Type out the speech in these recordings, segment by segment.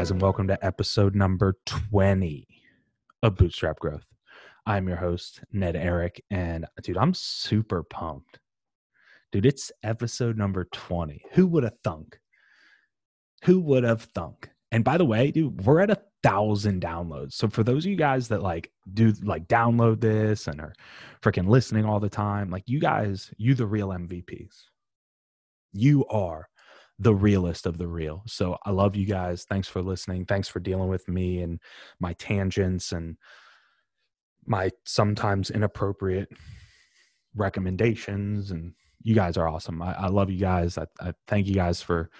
Guys, and welcome to episode number 20 of Bootstrap Growth. I'm your host, Ned Eric, and dude, I'm super pumped. Dude, it's episode number 20. Who would have thunk? Who would have thunk? And by the way, dude, we're at a thousand downloads. So for those of you guys that like do like download this and are freaking listening all the time, like you guys, you the real MVPs. You are the realest of the real. So I love you guys. Thanks for listening. Thanks for dealing with me and my tangents and my sometimes inappropriate recommendations. And you guys are awesome. I, I love you guys. I, I, thank you guys for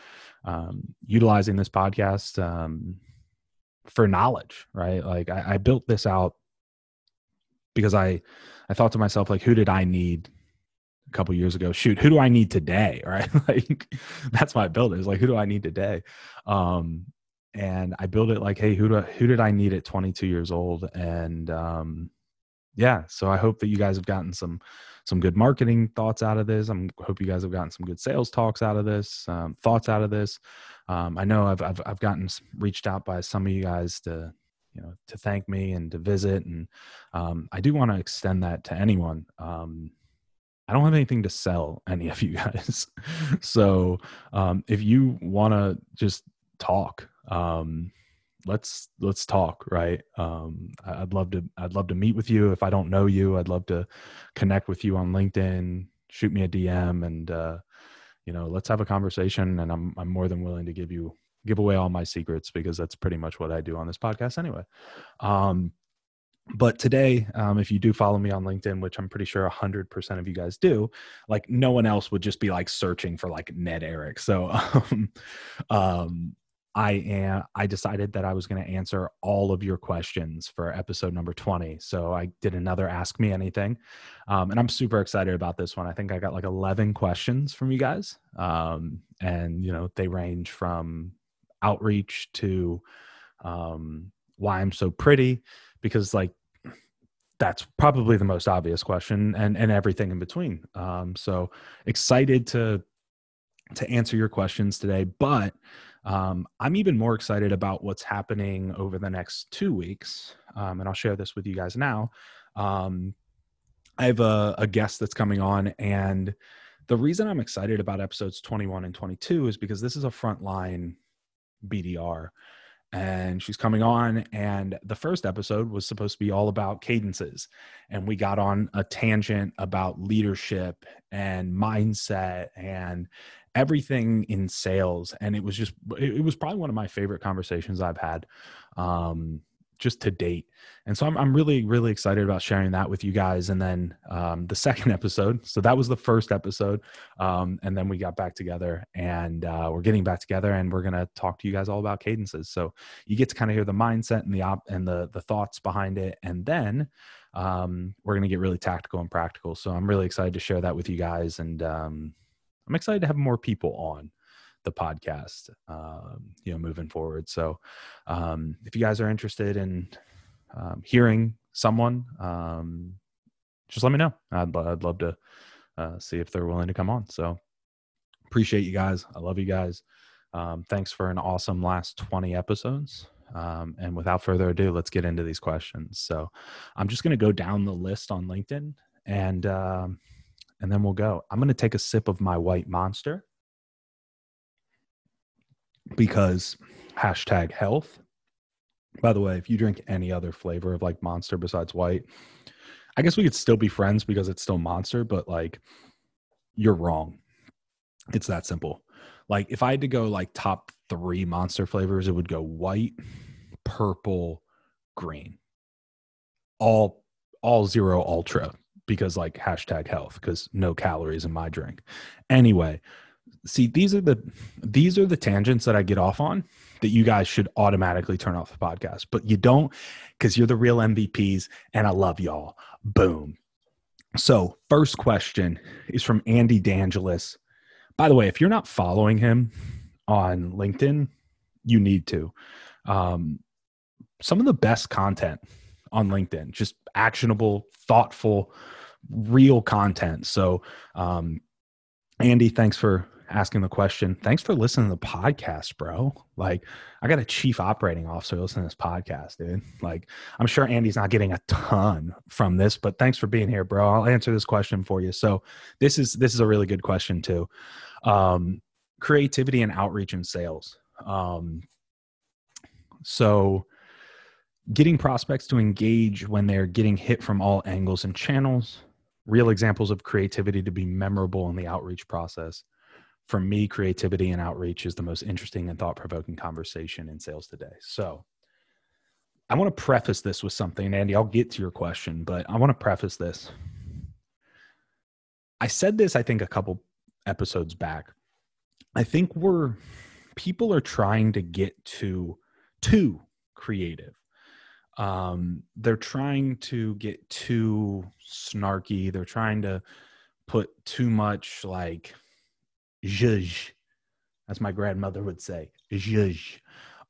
um, utilizing this podcast um, for knowledge, right? Like I, I built this out because I I thought to myself like, who did I need a couple years ago shoot who do i need today right? Like that's my build is like who do i need today? Um and i build it like hey who do I, who did i need at 22 years old? And um yeah so i hope that you guys have gotten some some good marketing thoughts out of this. I'm hope you guys have gotten some good sales talks out of this um, thoughts out of this. Um, i know I've, I've i've gotten reached out by some of you guys to you know to thank me and to visit. And um, i do want to extend that to anyone. Um, I don't have anything to sell any of you guys. so um, if you want to just talk, um, let's let's talk. Right? Um, I'd love to. I'd love to meet with you. If I don't know you, I'd love to connect with you on LinkedIn. Shoot me a DM, and uh, you know, let's have a conversation. And I'm I'm more than willing to give you give away all my secrets because that's pretty much what I do on this podcast anyway. Um, but today um, if you do follow me on linkedin which i'm pretty sure 100% of you guys do like no one else would just be like searching for like ned eric. So um, um i am i decided that i was going to answer all of your questions for episode number 20 so i did another ask me anything. Um, and i'm super excited about this one. I think i got like 11 questions from you guys um, and you know they range from outreach to um, why i'm so pretty because like that's probably the most obvious question and and everything in between. Um, so excited to to answer your questions today but um, i'm even more excited about what's happening over the next two weeks um, and i'll share this with you guys now. Um, i have a, a guest that's coming on and the reason i'm excited about episodes 21 and 22 is because this is a frontline bdr and she's coming on and the first episode was supposed to be all about cadences and we got on a tangent about leadership and mindset and everything in sales and it was just it was probably one of my favorite conversations i've had um just to date. And so I'm, I'm really, really excited about sharing that with you guys. And then um, the second episode, so that was the first episode. Um, and then we got back together and uh, we're getting back together and we're going to talk to you guys all about cadences. So you get to kind of hear the mindset and the op and the, the thoughts behind it. And then um, we're going to get really tactical and practical. So I'm really excited to share that with you guys. And um, I'm excited to have more people on the podcast, um, you know, moving forward. So, um, if you guys are interested in um, hearing someone, um, just let me know. I'd, I'd love to uh, see if they're willing to come on. So, appreciate you guys. I love you guys. Um, thanks for an awesome last 20 episodes. Um, and without further ado, let's get into these questions. So, I'm just going to go down the list on LinkedIn and um, and then we'll go. I'm going to take a sip of my white monster because hashtag health. By the way, if you drink any other flavor of like monster besides white, I guess we could still be friends because it's still monster, but like you're wrong. It's that simple. Like if I had to go like top three monster flavors, it would go white, purple, green. All all zero ultra because like hashtag health because no calories in my drink. Anyway, see these are the these are the tangents that I get off on that you guys should automatically turn off the podcast, but you don't because you're the real MVPs and I love y'all. Boom. So, first question is from Andy D'Angelis. By the way, if you're not following him on LinkedIn, you need to. Um, some of the best content on LinkedIn, just actionable, thoughtful, real content. So, um, Andy, thanks for asking the question. Thanks for listening to the podcast, bro. Like, I got a chief operating officer listening to this podcast, dude. Like, I'm sure Andy's not getting a ton from this, but thanks for being here, bro. I'll answer this question for you. So, this is this is a really good question too. Um, creativity and outreach and sales. Um, so, getting prospects to engage when they're getting hit from all angles and channels real examples of creativity to be memorable in the outreach process. For me, creativity and outreach is the most interesting and thought provoking conversation in sales today. So, I want to preface this with something, Andy. I'll get to your question, but I want to preface this. I said this, I think, a couple episodes back. I think we're people are trying to get to too creative um, they're trying to get too snarky. They're trying to put too much like zhuzh, as my grandmother would say, zhuzh,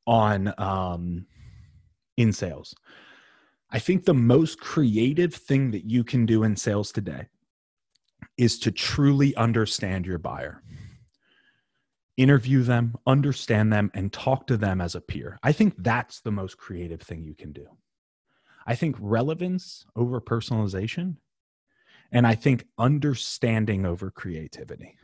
on um, in sales. I think the most creative thing that you can do in sales today is to truly understand your buyer. Interview them, understand them, and talk to them as a peer. I think that's the most creative thing you can do. I think relevance over personalization, and I think understanding over creativity.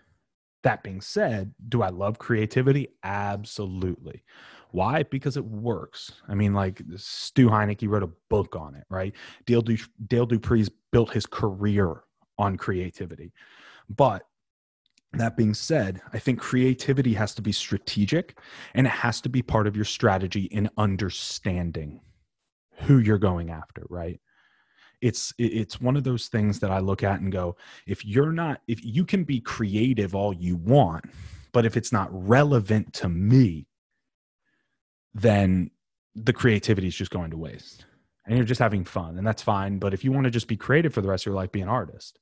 That being said, do I love creativity? Absolutely. Why? Because it works. I mean, like Stu Heinecke wrote a book on it, right? Dale, du- Dale Dupree's built his career on creativity. But that being said, I think creativity has to be strategic and it has to be part of your strategy in understanding who you're going after, right? It's it's one of those things that I look at and go, if you're not if you can be creative all you want, but if it's not relevant to me, then the creativity is just going to waste. And you're just having fun, and that's fine, but if you want to just be creative for the rest of your life, be an artist.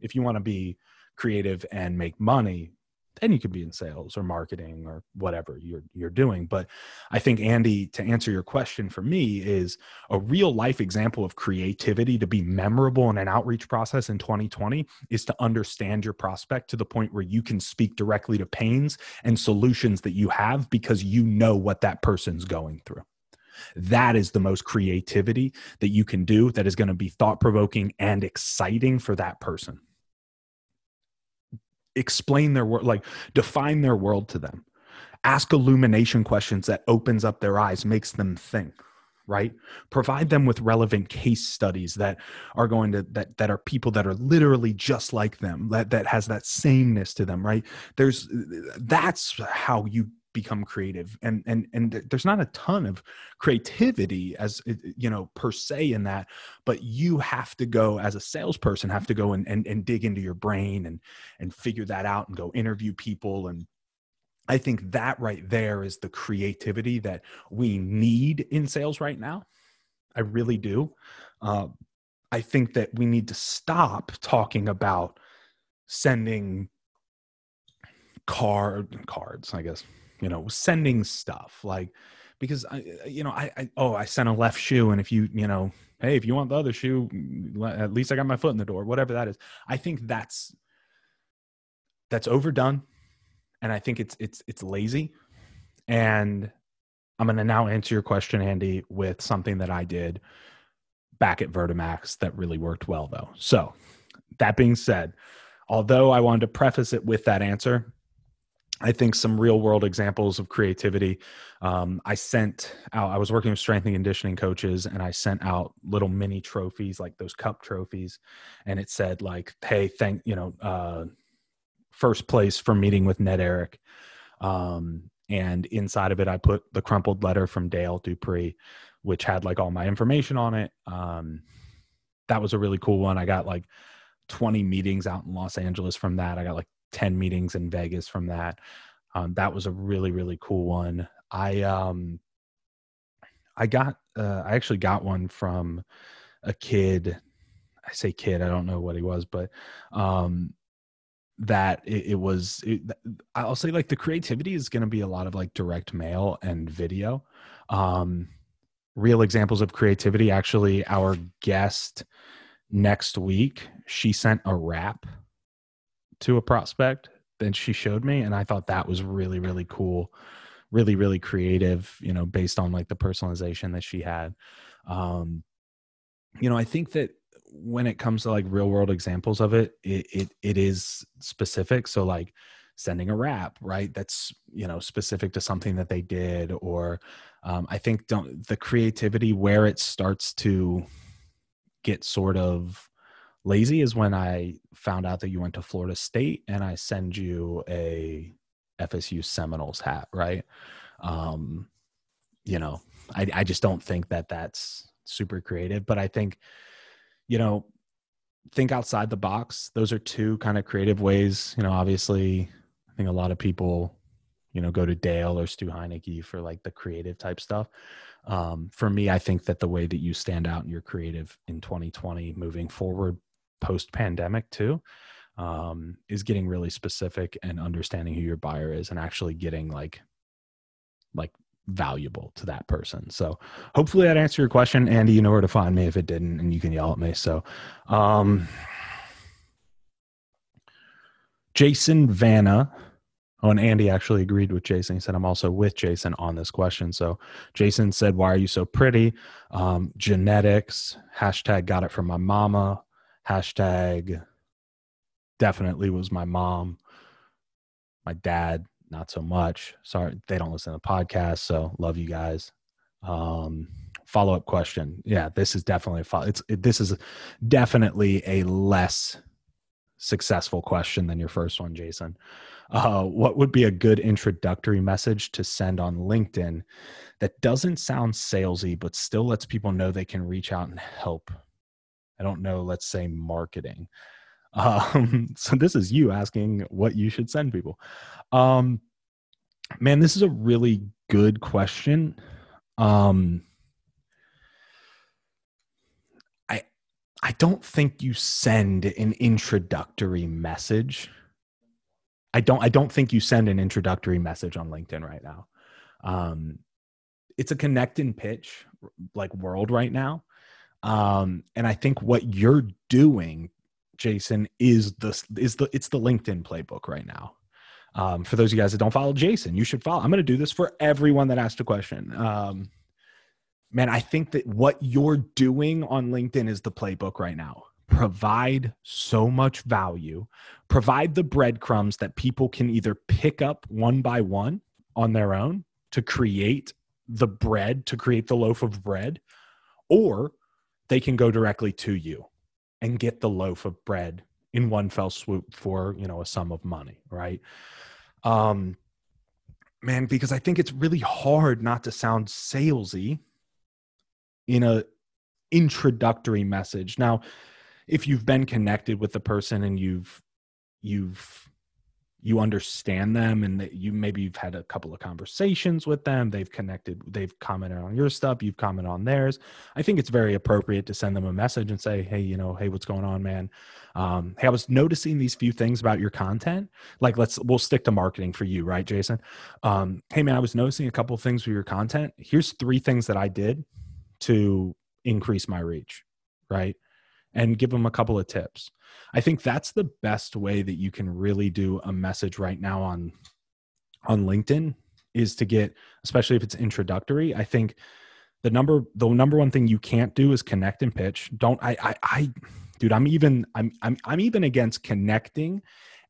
If you want to be creative and make money, then you could be in sales or marketing or whatever you're you're doing but i think andy to answer your question for me is a real life example of creativity to be memorable in an outreach process in 2020 is to understand your prospect to the point where you can speak directly to pains and solutions that you have because you know what that person's going through. That is the most creativity that you can do that is going to be thought provoking and exciting for that person explain their world like define their world to them. Ask illumination questions that opens up their eyes makes them think right? Provide them with relevant case studies that are going to that that are people that are literally just like them that that has that sameness to them right? There's that's how you become creative and and and there's not a ton of creativity as you know per se in that but you have to go as a salesperson have to go and and, and dig into your brain and and figure that out and go interview people and I think that right there is the creativity that we need in sales right now. I really do. Uh, I think that we need to stop talking about sending card cards, I guess, you know sending stuff like because i uh, you know I, I oh i sent a left shoe and if you you know hey if you want the other shoe mm, at least i got my foot in the door whatever that is i think that's that's overdone and i think it's it's it's lazy and i'm going to now answer your question andy with something that i did back at vertimax that really worked well though. So that being said although i wanted to preface it with that answer I think some real world examples of creativity. Um, I sent out, I was working with strength and conditioning coaches, and I sent out little mini trophies, like those cup trophies. And it said, like, hey, thank, you know, uh, first place for meeting with Ned Eric. Um, and inside of it, I put the crumpled letter from Dale Dupree, which had like all my information on it. Um, that was a really cool one. I got like 20 meetings out in Los Angeles from that. I got like 10 meetings in Vegas from that. Um, that was a really, really cool one. I, um, I got, uh, I actually got one from a kid. I say kid, I don't know what he was, but, um, that it, it was, it, I'll say like the creativity is going to be a lot of like direct mail and video. Um, real examples of creativity. Actually, our guest next week, she sent a rap to a prospect that she showed me and i thought that was really really cool really really creative you know based on like the personalization that she had um you know i think that when it comes to like real world examples of it, it it it is specific. So like sending a rap right? That's you know specific to something that they did, or um, I think don't the creativity where it starts to get sort of lazy is when I found out that you went to Florida State and I send you a FSU Seminoles hat, right? Um, you know, I, I just don't think that that's super creative, but I think you know, think outside the box. Those are two kind of creative ways. You know, obviously, I think a lot of people, you know, go to Dale or Stu Heinecke for like the creative type stuff. Um, for me, I think that the way that you stand out and you're creative in 2020 moving forward post pandemic too um, is getting really specific and understanding who your buyer is and actually getting like like valuable to that person. So hopefully that answered your question. Andy, you know where to find me if it didn't, and you can yell at me. So um Jason Vana. Oh, and Andy actually agreed with Jason. He said, I'm also with Jason on this question. So Jason said, Why are you so pretty? Um, genetics, hashtag got it from my mama, hashtag definitely was my mom. My dad not so much. Sorry, they don't listen to the podcast, so love you guys. Um, follow up question. Yeah, this is definitely a follow. It's it, this is definitely a less successful question than your first one, Jason. Uh, what would be a good introductory message to send on LinkedIn that doesn't sound salesy, but still lets people know they can reach out and help? I don't know. Let's say marketing. Um, so this is you asking what you should send people. Um, man, this is a really good question. Um, I I don't think you send an introductory message. I don't I don't think you send an introductory message on LinkedIn right now. Um, it's a connect and pitch like world right now. Um, and I think what you're doing Jason is the is the it's the LinkedIn playbook right now. Um, for those of you guys that don't follow Jason, you should follow. I'm going to do this for everyone that asked a question. Um, man, I think that what you're doing on LinkedIn is the playbook right now. Provide so much value, provide the breadcrumbs that people can either pick up one by one on their own to create the bread, to create the loaf of bread, or they can go directly to you and get the loaf of bread in one fell swoop for you know a sum of money right? Um man because i think it's really hard not to sound salesy in a introductory message. Now if you've been connected with the person and you've you've you understand them and that you maybe you've had a couple of conversations with them they've connected they've commented on your stuff you've commented on theirs. I think it's very appropriate to send them a message and say hey you know hey what's going on man? Um, hey i was noticing these few things about your content. Like let's we'll stick to marketing for you right jason? Um, hey man i was noticing a couple of things with your content. Here's three things that i did to increase my reach right and give them a couple of tips. I think that's the best way that you can really do a message right now on on LinkedIn is to get especially if it's introductory. I think the number the number one thing you can't do is connect and pitch. Don't I I, I dude, I'm even I'm I'm I'm even against connecting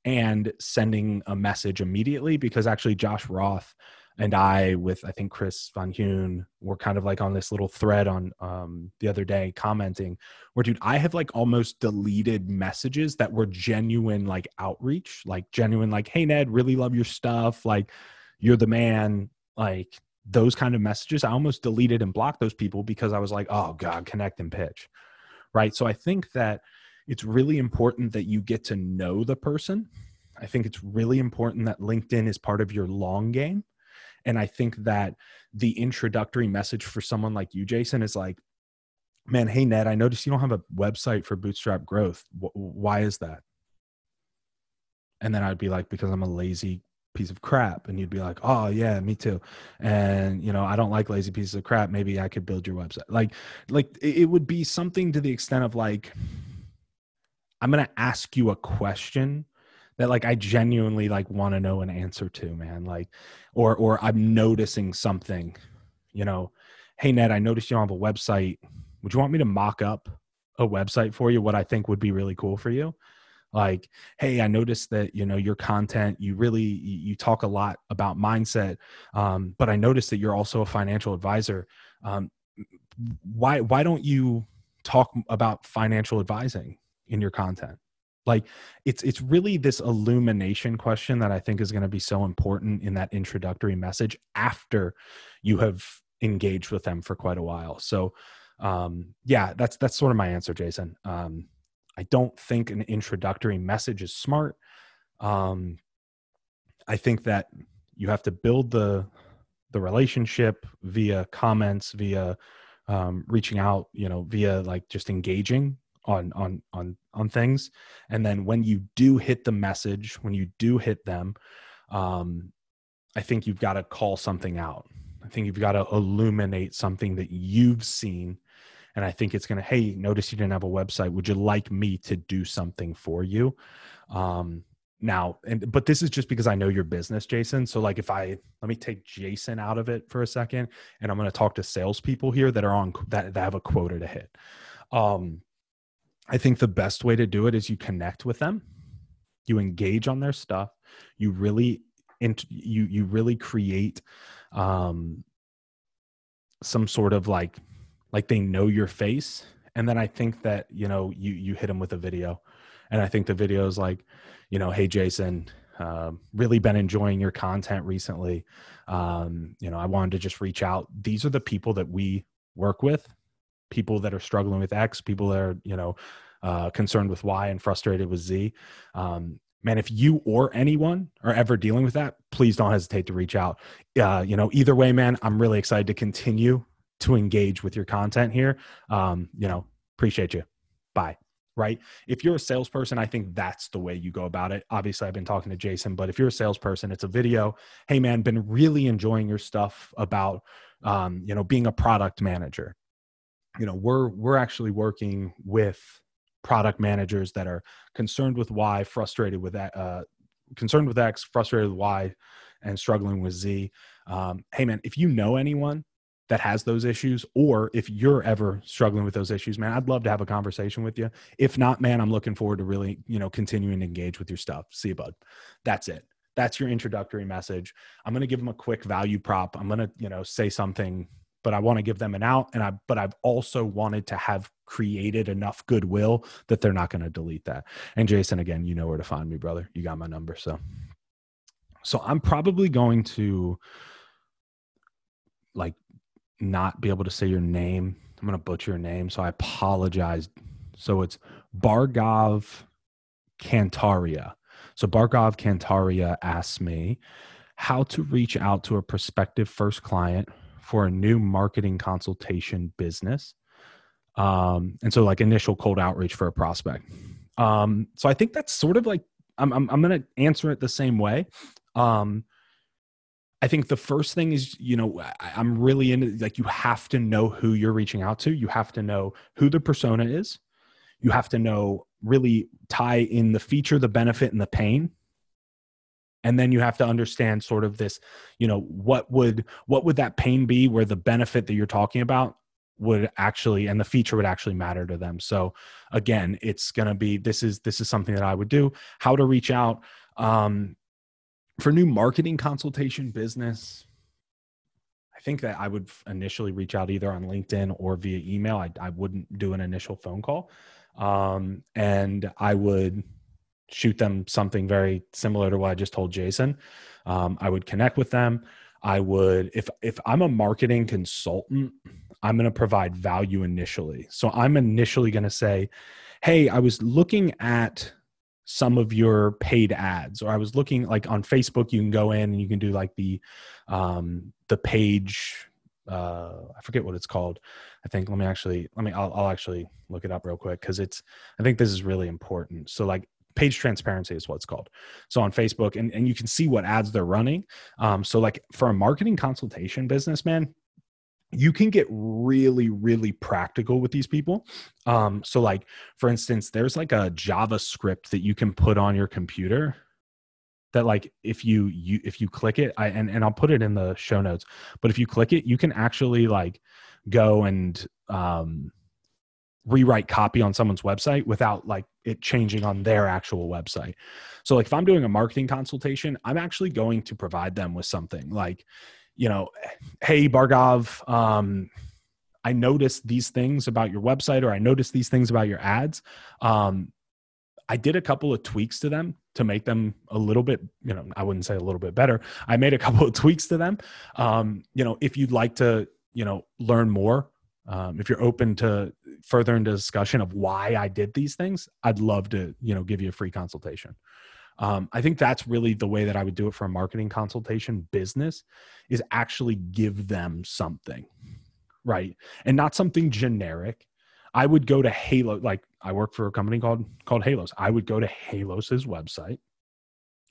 and sending a message immediately because actually Josh Roth and I, with I think Chris Von Hune, were kind of like on this little thread on um, the other day commenting, where dude, I have like almost deleted messages that were genuine like outreach, like genuine like, hey Ned, really love your stuff, like you're the man, like those kind of messages. I almost deleted and blocked those people because I was like, oh god, connect and pitch, right? So I think that it's really important that you get to know the person. I think it's really important that LinkedIn is part of your long game and I think that the introductory message for someone like you, Jason, is like, man, hey, Ned, I noticed you don't have a website for Bootstrap Growth. W- why is that? And then I'd be like, because I'm a lazy piece of crap. And you'd be like, oh, yeah, me too. And, you know, I don't like lazy pieces of crap. Maybe I could build your website. Like, like it would be something to the extent of like, I'm going to ask you a question that like I genuinely like want to know an answer to, man. Like, or or I'm noticing something, you know. Hey Ned, I noticed you don't have a website. Would you want me to mock up a website for you? What I think would be really cool for you? Like, hey, I noticed that you know your content. You really you talk a lot about mindset, um, but I noticed that you're also a financial advisor. Um, why why don't you talk about financial advising in your content? Like it's it's really this illumination question that i think is going to be so important in that introductory message after you have engaged with them for quite a while. So um yeah that's that's sort of my answer jason. Um i don't think an introductory message is smart. Um i think that you have to build the the relationship via comments via um, reaching out you know via like just engaging on on on on things. And then when you do hit the message when you do hit them um i think you've got to call something out. I think you've got to illuminate something that you've seen. And i think it's going to hey notice you didn't have a website. Would you like me to do something for you? Um now and but this is just because i know your business jason. So like if i let me take jason out of it for a second and i'm going to talk to salespeople here that are on that, that have a quota to hit. Um I think the best way to do it is you connect with them, you engage on their stuff, you really int- you you really create um, some sort of like like they know your face, and then I think that you know you you hit them with a video, and I think the video is like, you know, hey Jason, uh, really been enjoying your content recently. Um, you know, I wanted to just reach out. These are the people that we work with people that are struggling with X, people that are, you know, uh, concerned with Y and frustrated with Z. Um, man, if you or anyone are ever dealing with that, please don't hesitate to reach out. Uh, you know, either way, man, I'm really excited to continue to engage with your content here. Um, you know, appreciate you. Bye. Right. If you're a salesperson, I think that's the way you go about it. Obviously, I've been talking to Jason, but if you're a salesperson, it's a video. Hey, man, been really enjoying your stuff about, um, you know, being a product manager you know we're we're actually working with product managers that are concerned with y frustrated with that uh, concerned with x frustrated with y and struggling with z. Um, hey man if you know anyone that has those issues or if you're ever struggling with those issues man i'd love to have a conversation with you. If not man i'm looking forward to really you know continuing to engage with your stuff. See you bud. That's it. That's your introductory message. I'm going to give them a quick value prop. I'm going to you know say something but I want to give them an out. And I, but I've also wanted to have created enough goodwill that they're not going to delete that. And Jason, again, you know where to find me, brother. You got my number. So, so I'm probably going to like not be able to say your name. I'm going to butcher your name. So I apologize. So it's Bargov Cantaria. So Bargov Cantaria asks me how to reach out to a prospective first client for a new marketing consultation business. Um, and so like initial cold outreach for a prospect. Um, so I think that's sort of like I'm I'm, I'm going to answer it the same way. Um, I think the first thing is, you know, I, I'm really into like you have to know who you're reaching out to. You have to know who the persona is. You have to know really tie in the feature, the benefit, and the pain and then you have to understand sort of this you know what would what would that pain be where the benefit that you're talking about would actually and the feature would actually matter to them. So again it's going to be this is this is something that i would do. How to reach out um, for new marketing consultation business i think that i would initially reach out either on linkedin or via email. I, I wouldn't do an initial phone call. Um, and i would shoot them something very similar to what I just told Jason. Um, I would connect with them. I would if if I'm a marketing consultant, I'm going to provide value initially. So I'm initially going to say, "Hey, I was looking at some of your paid ads or I was looking like on Facebook you can go in and you can do like the um the page uh I forget what it's called. I think let me actually let me I'll, I'll actually look it up real quick cuz it's I think this is really important. So like page transparency is what it's called. So on Facebook, and, and you can see what ads they're running. Um, so like for a marketing consultation business, man, you can get really really practical with these people um, so like for instance there's like a javascript that you can put on your computer that like if you you if you click it I, and and I'll put it in the show notes but if you click it you can actually like go and um rewrite copy on someone's website without like it changing on their actual website. So like if I'm doing a marketing consultation, I'm actually going to provide them with something like, you know, hey Bargov, um, I noticed these things about your website or I noticed these things about your ads. Um, I did a couple of tweaks to them to make them a little bit, you know, I wouldn't say a little bit better. I made a couple of tweaks to them. Um, you know, if you'd like to, you know, learn more, um, if you're open to further into discussion of why I did these things, I'd love to, you know, give you a free consultation. Um, I think that's really the way that I would do it for a marketing consultation business is actually give them something, right? And not something generic. I would go to Halo, like I work for a company called called Halos. I would go to Halos's website,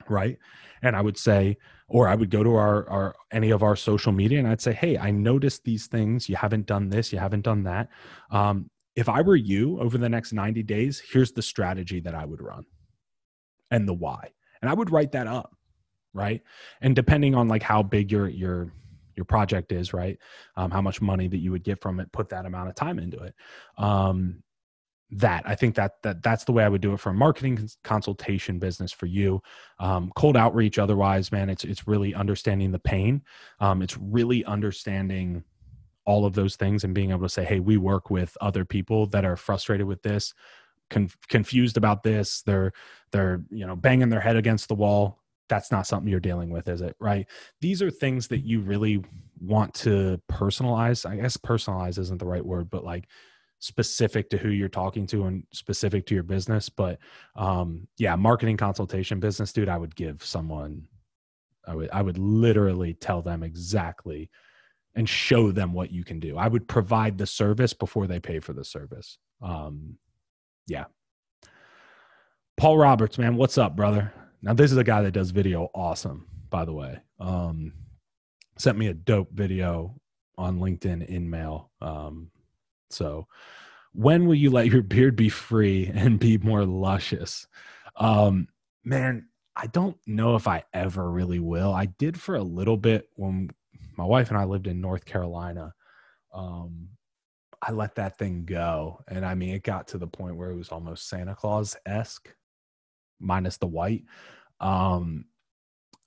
right? And I would say, or I would go to our, our any of our social media and I'd say, hey, I noticed these things. You haven't done this, you haven't done that. Um, if I were you over the next 90 days, here's the strategy that I would run and the why. And I would write that up, right? And depending on like how big your your your project is, right? Um, how much money that you would get from it, put that amount of time into it. Um, that. I think that that that's the way i would do it for a marketing consultation business for you. Um, cold outreach otherwise man it's it's really understanding the pain. Um, it's really understanding all of those things and being able to say hey we work with other people that are frustrated with this conf- confused about this they're they're you know banging their head against the wall. That's not something you're dealing with is it right? These are things that you really want to personalize. I guess personalize isn't the right word but like specific to who you're talking to and specific to your business. But um, yeah, marketing consultation business, dude, I would give someone, I would, I would literally tell them exactly and show them what you can do. I would provide the service before they pay for the service. Um, yeah. Paul Roberts, man, what's up, brother? Now, this is a guy that does video awesome, by the way. Um, sent me a dope video on LinkedIn in mail. Um, so, when will you let your beard be free and be more luscious? Um, man, I don't know if I ever really will. I did for a little bit when my wife and I lived in North Carolina. Um, I let that thing go. And I mean, it got to the point where it was almost Santa Claus esque, minus the white. Um,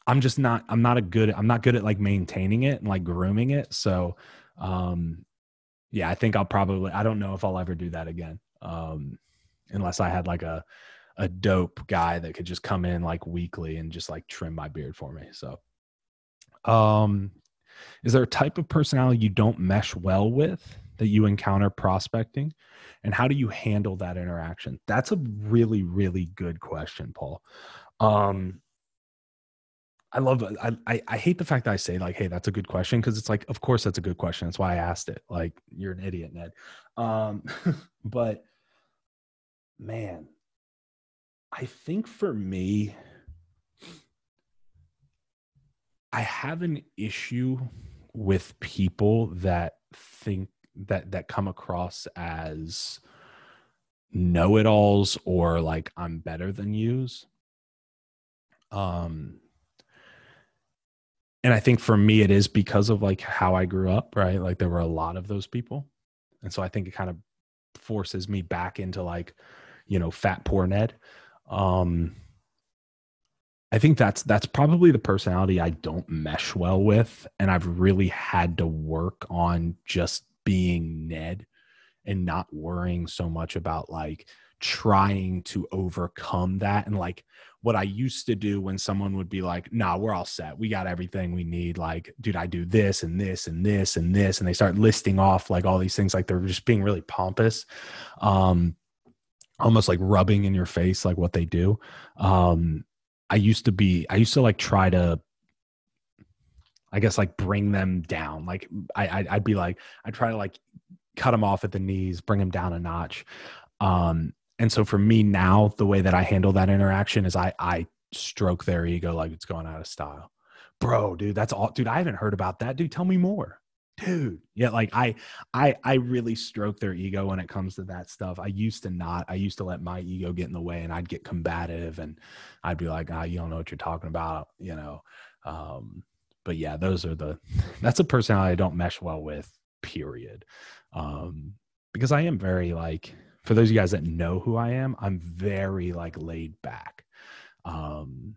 I'm just not, I'm not a good, I'm not good at like maintaining it and like grooming it. So, um, yeah, I think I'll probably I don't know if I'll ever do that again. Um unless I had like a a dope guy that could just come in like weekly and just like trim my beard for me. So um is there a type of personality you don't mesh well with that you encounter prospecting and how do you handle that interaction? That's a really really good question, Paul. Um I love I, I, I hate the fact that I say like, hey, that's a good question because it's like, of course that's a good question. That's why I asked it. Like, you're an idiot, Ned. Um, but man, I think for me, I have an issue with people that think that that come across as know-it-alls or like I'm better than yous. Um and I think for me it is because of like how I grew up, right? Like there were a lot of those people. And so I think it kind of forces me back into like, you know, fat poor Ned. Um I think that's that's probably the personality I don't mesh well with and I've really had to work on just being Ned and not worrying so much about like trying to overcome that and like what I used to do when someone would be like, nah, we're all set. We got everything we need. Like, dude, I do this and this and this and this. And they start listing off like all these things, like they're just being really pompous. Um, almost like rubbing in your face, like what they do. Um, I used to be, I used to like try to, I guess like bring them down. Like I, I'd be like, I try to like cut them off at the knees, bring them down a notch. Um, and so for me now the way that i handle that interaction is i i stroke their ego like it's going out of style. Bro dude that's all dude i haven't heard about that. Dude tell me more. Dude yeah like i i i really stroke their ego when it comes to that stuff. I used to not. I used to let my ego get in the way and i'd get combative and i'd be like ah you don't know what you're talking about you know? Um but yeah those are the that's a personality i don't mesh well with period. Um because i am very like for those of you guys that know who i am i'm very like laid back. Um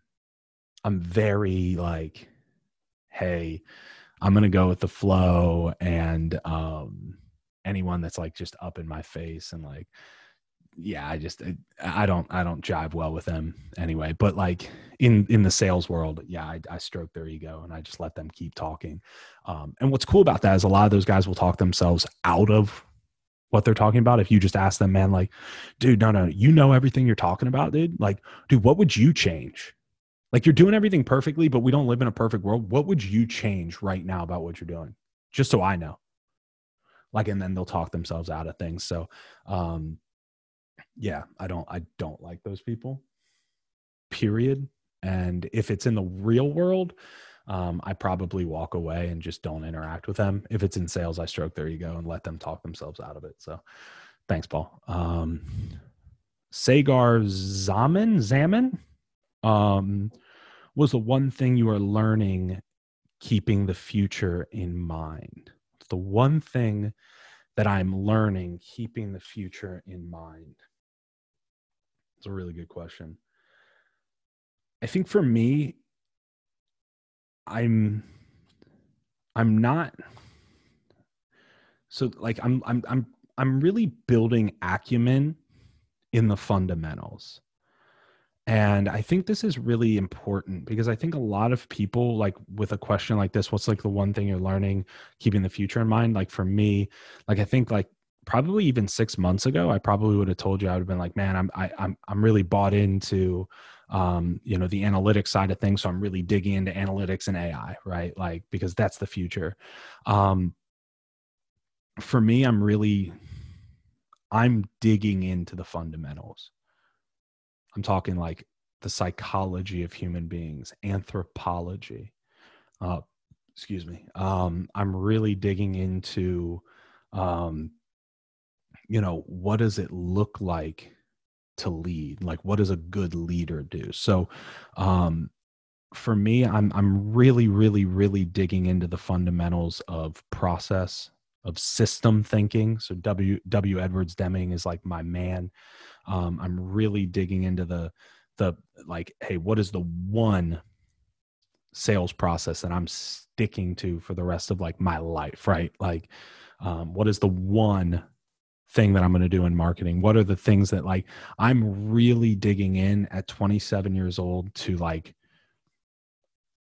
i'm very like hey I'm gonna go with the flow and um anyone that's like just up in my face and like yeah i just i don't i don't jive well with them anyway. But like in in the sales world yeah i, I stroke their ego and i just let them keep talking. Um, and what's cool about that is a lot of those guys will talk themselves out of what they're talking about if you just ask them man like dude no no you know everything you're talking about dude like dude what would you change like you're doing everything perfectly, but we don't live in a perfect world. What would you change right now about what you're doing? Just so I know. Like, and then they'll talk themselves out of things. So, um, yeah, I don't, I don't like those people. Period. And if it's in the real world, um, I probably walk away and just don't interact with them. If it's in sales, I stroke their ego and let them talk themselves out of it. So, thanks, Paul. Um, Sagar Zaman Zaman. Um, was the one thing you are learning keeping the future in mind? It's the one thing that I'm learning keeping the future in mind. It's a really good question. I think for me, I'm I'm not so like I'm I'm I'm I'm really building acumen in the fundamentals. And I think this is really important because I think a lot of people, like with a question like this, what's like the one thing you're learning, keeping the future in mind? Like for me, like I think like probably even six months ago, I probably would have told you I would have been like, man, I'm I, am I'm really bought into um, you know, the analytics side of things. So I'm really digging into analytics and AI, right? Like because that's the future. Um, for me, I'm really I'm digging into the fundamentals I'm talking like the psychology of human beings, anthropology. Uh, excuse me. Um, I'm really digging into, um, you know, what does it look like to lead? Like, what does a good leader do? So, um, for me, I'm I'm really, really, really digging into the fundamentals of process, of system thinking. So W W Edwards Deming is like my man. Um, I'm really digging into the the like, hey, what is the one sales process that I'm sticking to for the rest of like my life, right? Like, um, what is the one thing that I'm going to do in marketing? What are the things that like I'm really digging in at 27 years old to like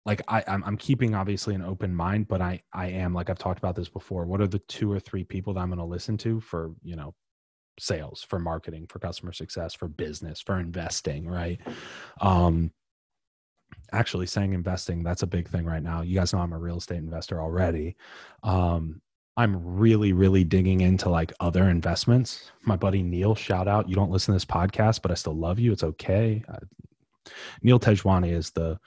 like I, I'm, I'm keeping obviously an open mind, but I, I am like I've talked about this before. What are the two or three people that I'm going to listen to for you know sales, for marketing, for customer success, for business, for investing, right? Um, actually, saying investing that's a big thing right now. You guys know I'm a real estate investor already. Um, I'm really, really digging into like other investments. My buddy Neil, shout out. You don't listen to this podcast, but I still love you. It's okay. Uh, Neil Tejwani is the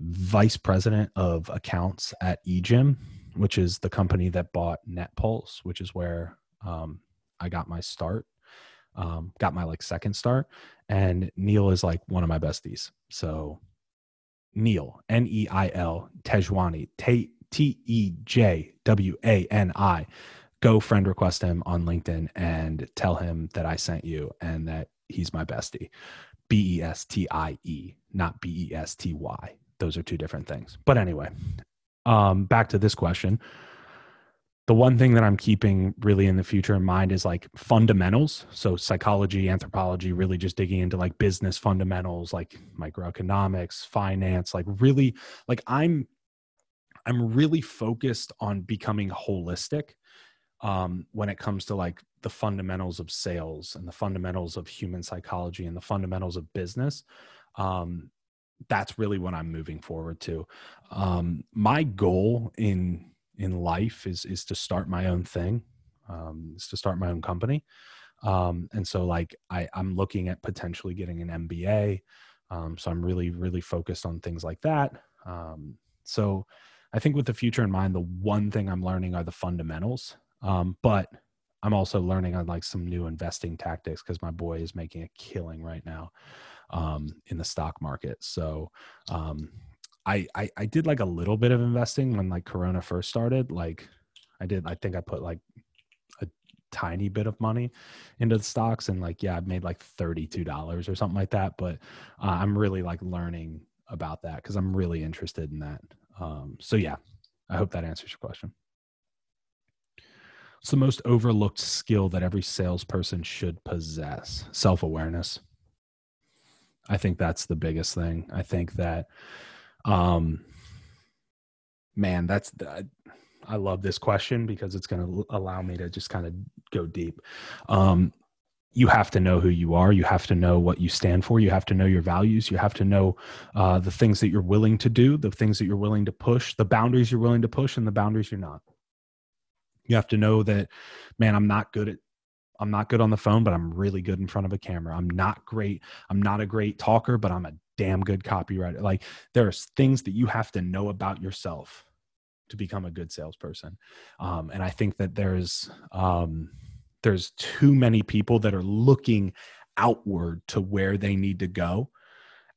vice president of accounts at eGym, which is the company that bought NetPulse, which is where um, I got my start, um, got my like second start. And Neil is like one of my besties. So Neil, N E I L, Tejwani, T E J W A N I. Go friend request him on LinkedIn and tell him that I sent you and that he's my bestie. B E S T I E, not B E S T Y those are two different things. But anyway, um, back to this question. The one thing that I'm keeping really in the future in mind is like fundamentals. So psychology, anthropology, really just digging into like business fundamentals, like microeconomics, finance, like really like I'm I'm really focused on becoming holistic um, when it comes to like the fundamentals of sales and the fundamentals of human psychology and the fundamentals of business. Um, that's really what I'm moving forward to. Um, my goal in in life is is to start my own thing, um, is to start my own company. Um, and so like I, I'm looking at potentially getting an MBA. Um, so I'm really really focused on things like that. Um, so I think with the future in mind, the one thing I'm learning are the fundamentals. Um, but I'm also learning on like some new investing tactics because my boy is making a killing right now um, in the stock market. So um, I, I I did like a little bit of investing when like Corona first started. Like I did, I think I put like a tiny bit of money into the stocks, and like yeah, I made like thirty two dollars or something like that. But uh, I'm really like learning about that because I'm really interested in that. Um, so yeah, I hope that answers your question. It's the most overlooked skill that every salesperson should possess self awareness. I think that's the biggest thing. I think that, um, man, that's the, I love this question because it's going to allow me to just kind of go deep. Um, you have to know who you are. You have to know what you stand for. You have to know your values. You have to know uh, the things that you're willing to do, the things that you're willing to push, the boundaries you're willing to push, and the boundaries you're not. You have to know that, man, I'm not good at I'm not good on the phone, but I'm really good in front of a camera. I'm not great. I'm not a great talker, but I'm a damn good copywriter. Like there's things that you have to know about yourself to become a good salesperson. Um, and I think that there's um, there's too many people that are looking outward to where they need to go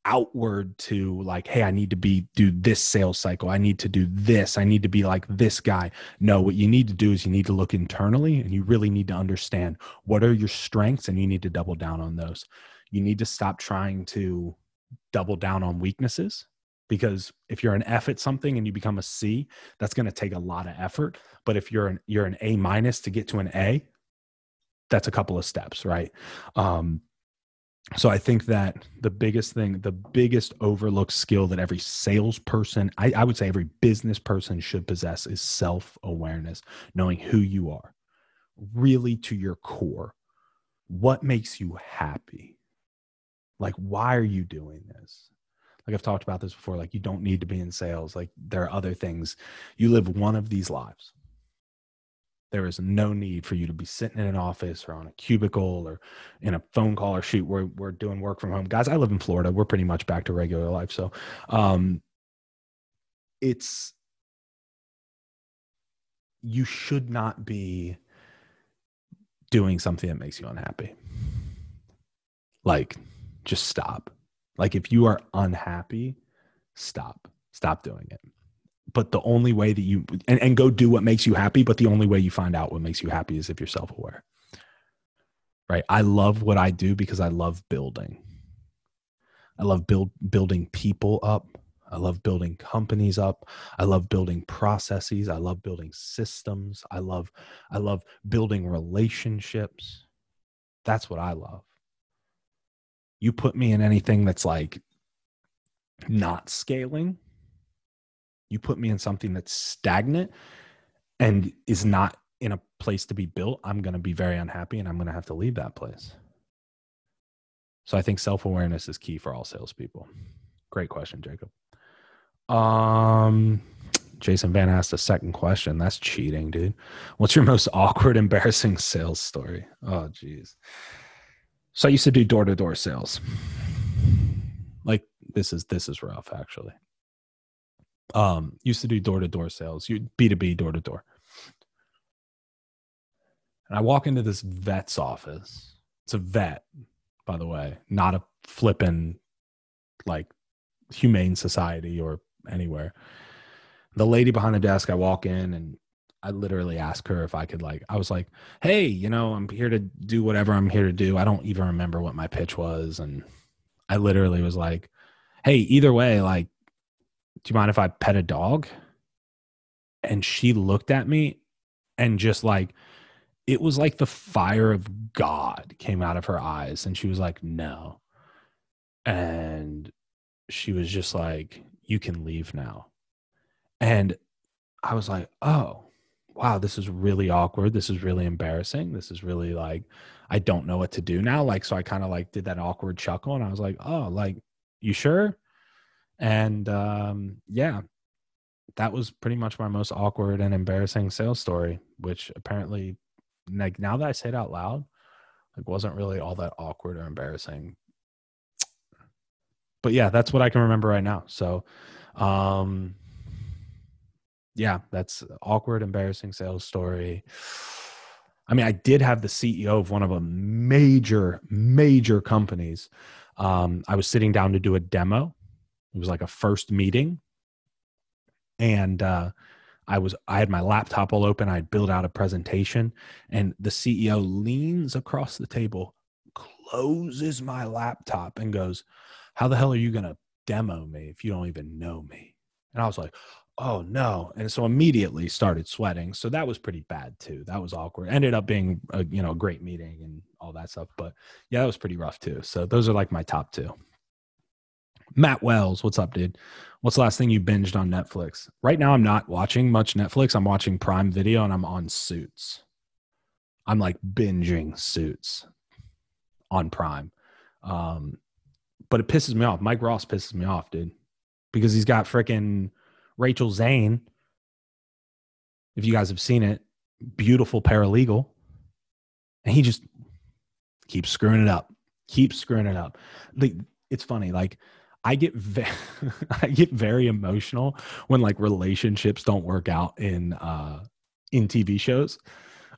outward to like hey i need to be do this sales cycle. I need to do this. I need to be like this guy. No what you need to do is you need to look internally and you really need to understand what are your strengths and you need to double down on those. You need to stop trying to double down on weaknesses because if you're an f at something and you become a c that's going to take a lot of effort. But if you're an you're an a minus to get to an a that's a couple of steps right um so I think that the biggest thing, the biggest overlooked skill that every salesperson, I, I would say every business person should possess is self awareness, knowing who you are, really to your core. What makes you happy? Like, why are you doing this? Like I've talked about this before, like you don't need to be in sales. Like there are other things. You live one of these lives there is no need for you to be sitting in an office or on a cubicle or in a phone call or shoot. We're, we're doing work from home. Guys, I live in Florida. We're pretty much back to regular life. So um, it's, you should not be doing something that makes you unhappy. Like, just stop. Like, if you are unhappy, stop. Stop doing it but the only way that you and, and go do what makes you happy but the only way you find out what makes you happy is if you're self-aware. Right? I love what i do because i love building. I love build building people up. I love building companies up. I love building processes. I love building systems. I love i love building relationships. That's what i love. You put me in anything that's like not scaling you put me in something that's stagnant and is not in a place to be built, I'm going to be very unhappy and I'm going to have to leave that place. So I think self awareness is key for all salespeople. Great question, Jacob. Um, Jason Vana asked a second question. That's cheating, dude. What's your most awkward, embarrassing sales story? Oh, geez. So I used to do door to door sales. Like this is this is rough, actually um, used to do door to door sales, you B2B door to door. And I walk into this vet's office. It's a vet, by the way, not a flippin' like humane society or anywhere. The lady behind the desk, I walk in and I literally ask her if I could like I was like, "Hey, you know, I'm here to do whatever I'm here to do. I don't even remember what my pitch was." And I literally was like, "Hey, either way, like do you mind if I pet a dog? And she looked at me and just like, it was like the fire of God came out of her eyes. And she was like, no. And she was just like, you can leave now. And I was like, oh, wow, this is really awkward. This is really embarrassing. This is really like, I don't know what to do now. Like, so I kind of like did that awkward chuckle and I was like, oh, like, you sure? And um, yeah, that was pretty much my most awkward and embarrassing sales story, which apparently, like now that I say it out loud, like wasn't really all that awkward or embarrassing. But yeah, that's what I can remember right now. So, um, yeah, that's awkward, embarrassing sales story. I mean, I did have the CEO of one of a major, major companies. Um, I was sitting down to do a demo. It was like a first meeting, and uh, I was I had my laptop all open. I'd build out a presentation, and the CEO leans across the table, closes my laptop, and goes, "How the hell are you going to demo me if you don't even know me?" And I was like, "Oh no!" And so immediately started sweating. So that was pretty bad too. That was awkward. Ended up being a you know a great meeting and all that stuff, but yeah, that was pretty rough too. So those are like my top two. Matt Wells, what's up, dude? What's the last thing you binged on Netflix? Right now, I'm not watching much Netflix. I'm watching Prime Video and I'm on Suits. I'm like binging Suits on Prime. Um, but it pisses me off. Mike Ross pisses me off, dude, because he's got freaking Rachel Zane. If you guys have seen it, beautiful paralegal. And he just keeps screwing it up, keeps screwing it up. The, it's funny. Like, I get very, I get very emotional when like relationships don't work out in uh in TV shows.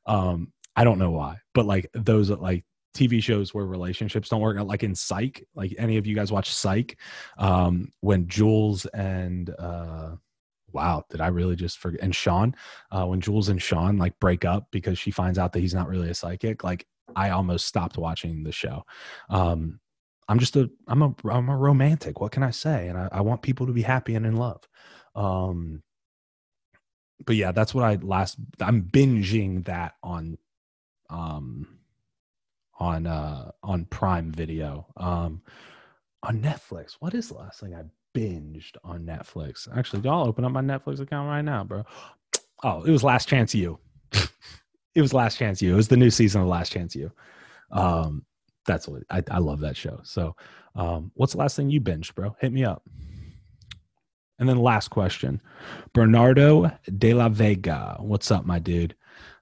Um I don't know why, but like those like TV shows where relationships don't work out like in Psych, like any of you guys watch Psych um when Jules and uh wow, did I really just forget and Shawn uh when Jules and Shawn like break up because she finds out that he's not really a psychic, like I almost stopped watching the show. Um I'm just a I'm a I'm a romantic. What can I say? And I, I want people to be happy and in love. Um, but yeah, that's what I last. I'm binging that on, um, on uh on Prime Video. Um, on Netflix. What is the last thing I binged on Netflix? Actually, y'all open up my Netflix account right now, bro. Oh, it was Last Chance U. it was Last Chance U. It was the new season of Last Chance U. Um, that's what I, I love that show. So, um, what's the last thing you binged, bro? Hit me up. And then last question, Bernardo de la Vega. What's up, my dude?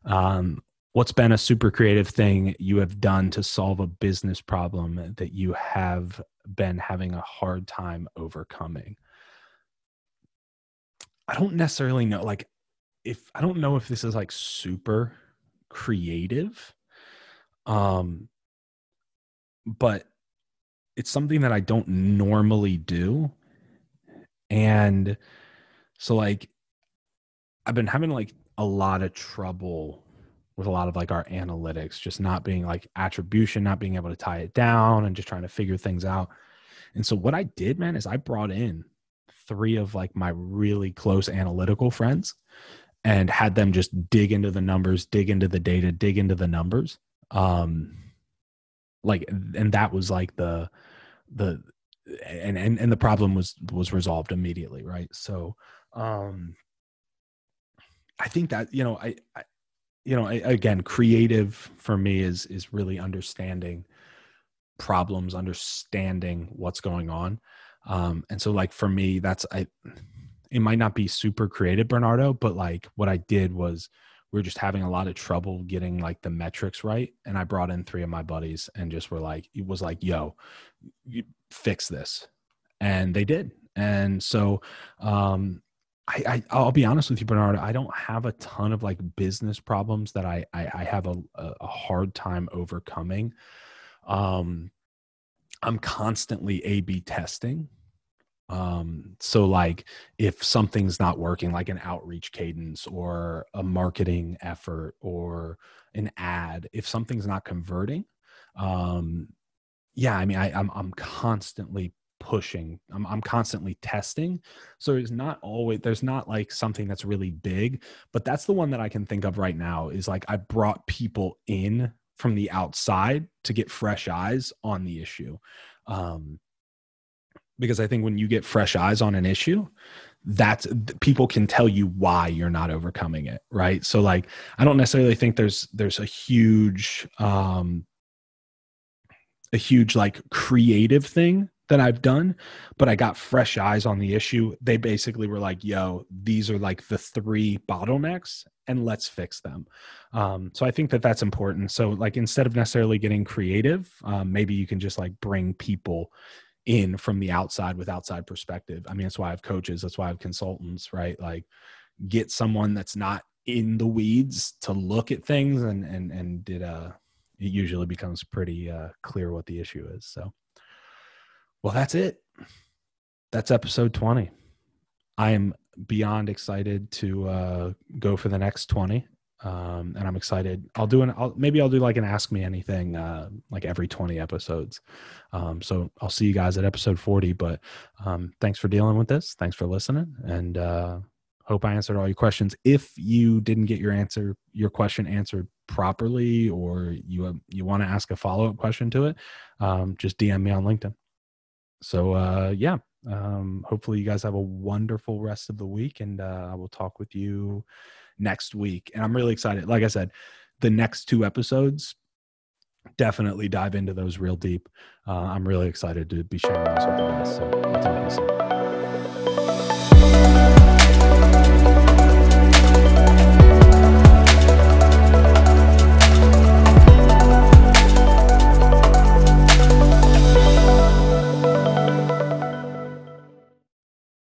Um, what's been a super creative thing you have done to solve a business problem that you have been having a hard time overcoming? I don't necessarily know. Like, if I don't know if this is like super creative, um, but it's something that I don't normally do. And so like I've been having like a lot of trouble with a lot of like our analytics just not being like attribution, not being able to tie it down and just trying to figure things out. And so what I did, man, is I brought in three of like my really close analytical friends and had them just dig into the numbers, dig into the data, dig into the numbers. Um like and that was like the the and and, and the problem was was resolved immediately right? So um i think that you know i, I you know I, again creative for me is is really understanding problems understanding what's going on. Um and so like for me that's i it might not be super creative bernardo but like what i did was we were just having a lot of trouble getting like the metrics right and i brought in three of my buddies and just were like it was like yo fix this and they did and so um I, I will be honest with you, Bernard. I don't have a ton of like business problems that I I, I have a, a hard time overcoming. Um, I'm constantly A/B testing, um so like if something's not working like an outreach cadence or a marketing effort or an ad if something's not converting um yeah i mean I, i'm i'm constantly pushing I'm, I'm constantly testing. So it's not always there's not like something that's really big but that's the one that i can think of right now is like i brought people in from the outside to get fresh eyes on the issue. Um because I think when you get fresh eyes on an issue, that's people can tell you why you're not overcoming it, right? So like I don't necessarily think there's there's a huge um a huge like creative thing that I've done, but I got fresh eyes on the issue. They basically were like, yo, these are like the three bottlenecks and let's fix them. Um, so I think that that's important. So, like, instead of necessarily getting creative, um, maybe you can just like bring people in from the outside with outside perspective. I mean, that's why I have coaches, that's why I have consultants, right? Like, get someone that's not in the weeds to look at things and and and did uh it usually becomes pretty uh clear what the issue is so well that's it that's episode 20 i am beyond excited to uh go for the next 20 um and i'm excited. I'll do an I'll, maybe i'll do like an ask me anything uh like every 20 episodes. Um so i'll see you guys at episode 40 but um thanks for dealing with this. Thanks for listening and uh hope i answered all your questions. If you didn't get your answer your question answered properly or you uh, you want to ask a follow-up question to it um just dm me on linkedin. So uh yeah um hopefully you guys have a wonderful rest of the week and uh i will talk with you next week. And I'm really excited. Like I said, the next two episodes definitely dive into those real deep. Uh, I'm really excited to be sharing those with you guys. So I'll talk to you soon.